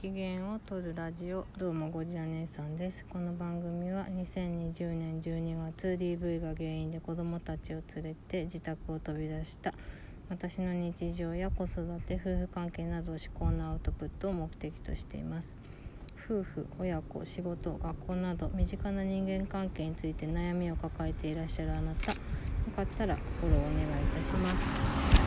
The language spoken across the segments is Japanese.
機嫌を取るラジオ。どうもゴジラ姉さんです。この番組は2020年12月 DV が原因で子供たちを連れて自宅を飛び出した私の日常や子育て夫婦関係などを思考のアウトプットを目的としています。夫婦親子仕事学校など身近な人間関係について悩みを抱えていらっしゃるあなたよかったらフォローお願いいたします。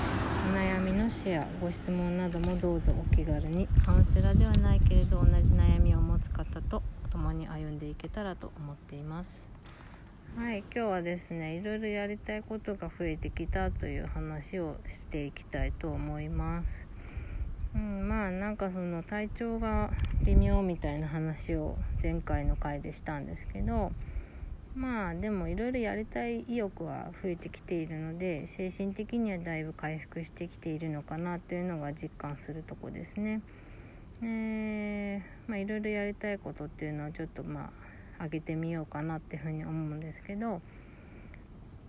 お悩みのシェアご質問などもどうぞお気軽に。カウンセラーではないけれど同じ悩みを持つ方と共に歩んでいけたらと思っています。はい今日はですねいろいろやりたいことが増えてきたという話をしていきたいと思います。うん、まあなんかその体調が微妙みたいな話を前回の回でしたんですけどまあでもいろいろやりたい意欲は増えてきているので精神的にはだいぶ回復してきているのかなというのが実感するとこですね。えまあいろいろやりたいことっていうのはちょっとまあ上げてみようかなっていうふうに思うんですけど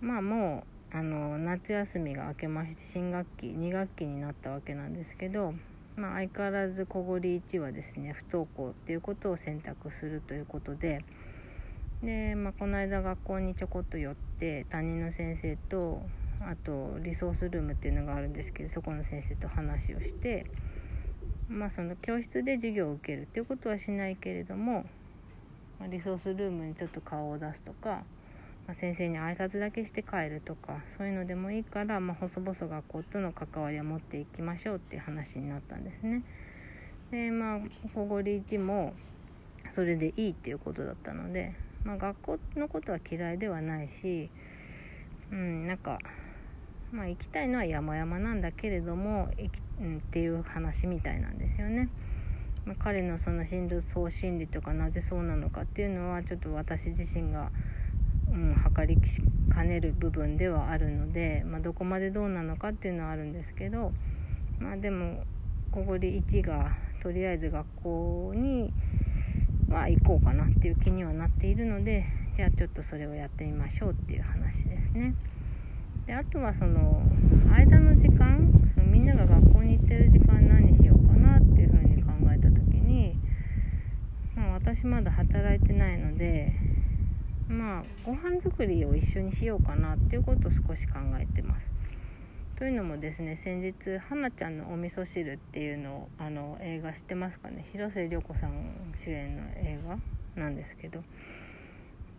まあもうあの夏休みが明けまして新学期2学期になったわけなんですけど、まあ、相変わらず小堀1はですね不登校っていうことを選択するということで。で、まあ、この間学校にちょこっと寄って担任の先生とあとリソースルームっていうのがあるんですけどそこの先生と話をしてまあその教室で授業を受けるっていうことはしないけれども、まあ、リソースルームにちょっと顔を出すとか、まあ、先生に挨拶だけして帰るとかそういうのでもいいから、まあ、細々学校との関わりを持っていきましょうっていう話になったんですね。でまあ保護理事もそれでいいっていうことだったのでまあ、学校のことは嫌いではないし、うん、なんか、まあ、行きたいのは山々なんだけれども、うん、っていう話みたいなんですよね。まあ、彼のその心理そう心理とかなぜそうなのかっていうのはちょっと私自身が、うん、測りかねる部分ではあるので、まあ、どこまでどうなのかっていうのはあるんですけどまあでもここで1がとりあえず学校には行こうかなっていう気にはなっているのでじゃあちょっとそれをやってみましょうっていう話ですね。であとはその間の時間そのみんなが学校に行ってる時間何しようかなっていうふうに考えた時に、まあ、私まだ働いてないのでまあご飯作りを一緒にしようかなっていうことを少し考えてます。というのもですね先日「花ちゃんのお味噌汁」っていうのをあの映画知ってますかね？広末涼子さん主演の映画なんですけど、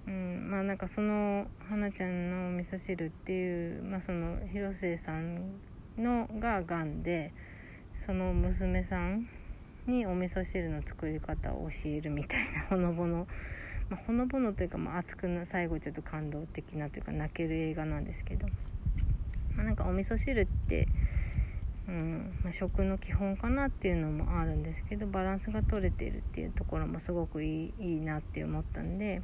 うん、まあなんかその「花ちゃんのお味噌汁」っていう、まあ、その広末さんのががんでその娘さんにお味噌汁の作り方を教えるみたいなほのぼの、まあ、ほのぼのというか、まあ、熱くな最後ちょっと感動的なというか泣ける映画なんですけど。まあ、なんかお味噌汁って、うんまあ、食の基本かなっていうのもあるんですけどバランスが取れてるっていうところもすごくいいいいなって思ったんで、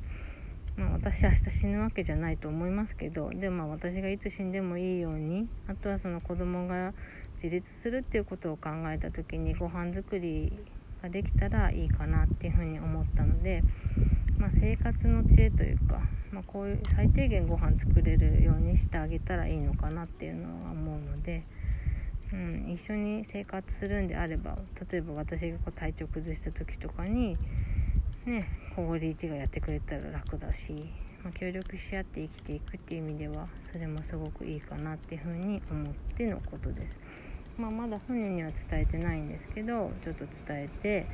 まあ、私明日死ぬわけじゃないと思いますけどでもまあ私がいつ死んでもいいようにあとはその子供が自立するっていうことを考えた時にご飯作りができたらいいかなっていうふうに思ったので、まあ、生活の知恵というかまあ、こういう最低限ご飯作れるようにしてあげたらいいのかなっていうのは思うので、うん、一緒に生活するんであれば例えば私がこう体調崩した時とかにね小堀一がやってくれたら楽だし、まあ、協力し合って生きていくっていう意味ではそれもすごくいいかなっていうふうに思ってのことです。まあ、まだ本人には伝えてないんですけどちょっと伝えて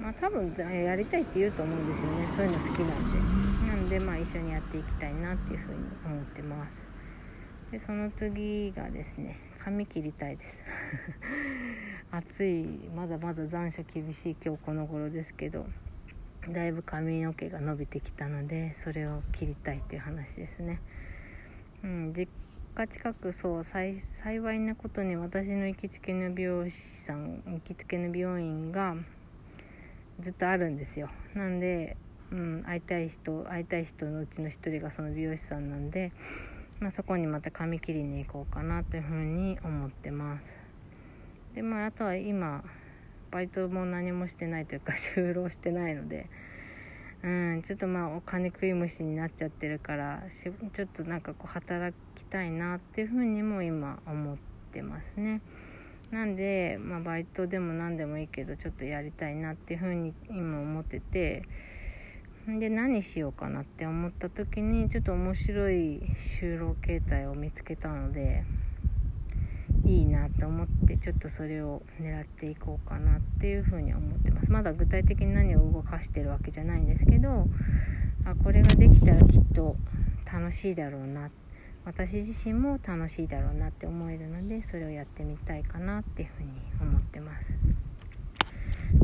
まあ多分やりたいって言うと思うんですよね。そういうの好きなんで。な。んでまあ一緒にやっていきたいなっていうふうに思ってます。でその次がですね髪切りたいです。暑いまだまだ残暑厳しい今日この頃ですけどだいぶ髪の毛が伸びてきたのでそれを切りたいっていう話ですね。うん実家近くそう幸いなことに私の行きつけの美容師さん行きつけの美容院がずっとあるんですよ。なんでうん、会いたい人会いたい人のうちの一人がその美容師さんなんで、まあ、そこにまた髪切りに行こうかなというふうに思ってます。でまああとは今バイトも何もしてないというか 就労してないのでうんちょっとまあお金食い虫になっちゃってるからちょっとなんかこう働きたいなっていうふうにも今思ってますね。なんで、まあ、バイトでも何でもいいけどちょっとやりたいなっていうふうに今思っててで何しようかなって思った時にちょっと面白い就労形態を見つけたのでいいなと思ってちょっとそれを狙っていこうかなっていうふうに思ってます。まだ具体的に何を動かしてるわけじゃないんですけどあこれができたらきっと楽しいだろうな私自身も楽しいだろうなって思えるのでそれをやってみたいかなっていうふうに思ってます。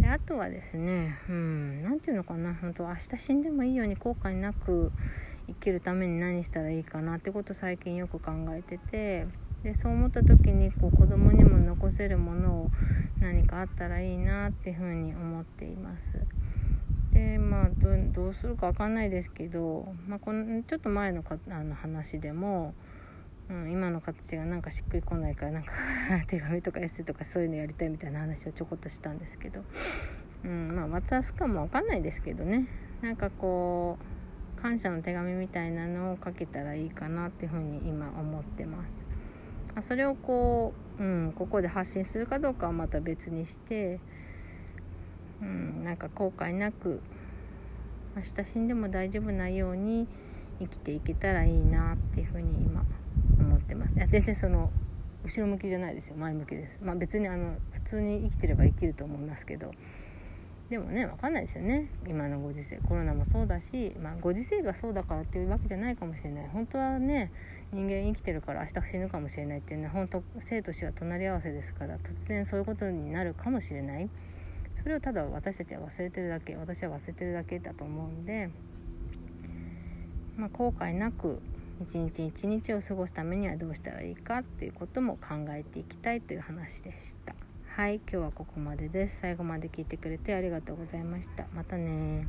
であとはですねうん何て言うのかな本当明日死んでもいいように後悔なく生きるために何したらいいかなってこと最近よく考えててでそう思った時にこう子供にも残せるものを何かあったらいいなっていうふうに思っています。どうするか分かんないですけど、まあ、このちょっと前のかあの話でも、うん、今の形がなんかしっくりこないからなんか 手紙とかエッセイとかそういうのやりたいみたいな話をちょこっとしたんですけど、うんまあ、渡すかも分かんないですけどねなんかこう感謝の手紙みたいなのを書けたらいいかなっていうふうに今思ってます。あ、それをこう、うん、ここで発信するかどうかはまた別にしてうん、なんか後悔なく明日死んでも大丈夫なように生きていけたらいいなっていうふうに今思ってます。いや全然その後ろ向きじゃないですよ。前向きです。まあ別にあの普通に生きてれば生きると思いますけど。でもね分かんないですよね。今のご時世。コロナもそうだし、まあ、ご時世がそうだからっていうわけじゃないかもしれない。本当はね人間生きてるから明日死ぬかもしれないっていうのは本当生と死は隣り合わせですから突然そういうことになるかもしれない。それをただ私たちは忘れてるだけ私は忘れてるだけだと思うんで、まあ、後悔なく一日一日を過ごすためにはどうしたらいいかっていうことも考えていきたいという話でした。はい今日はここまでです。最後まで聞いてくれてありがとうございました。またね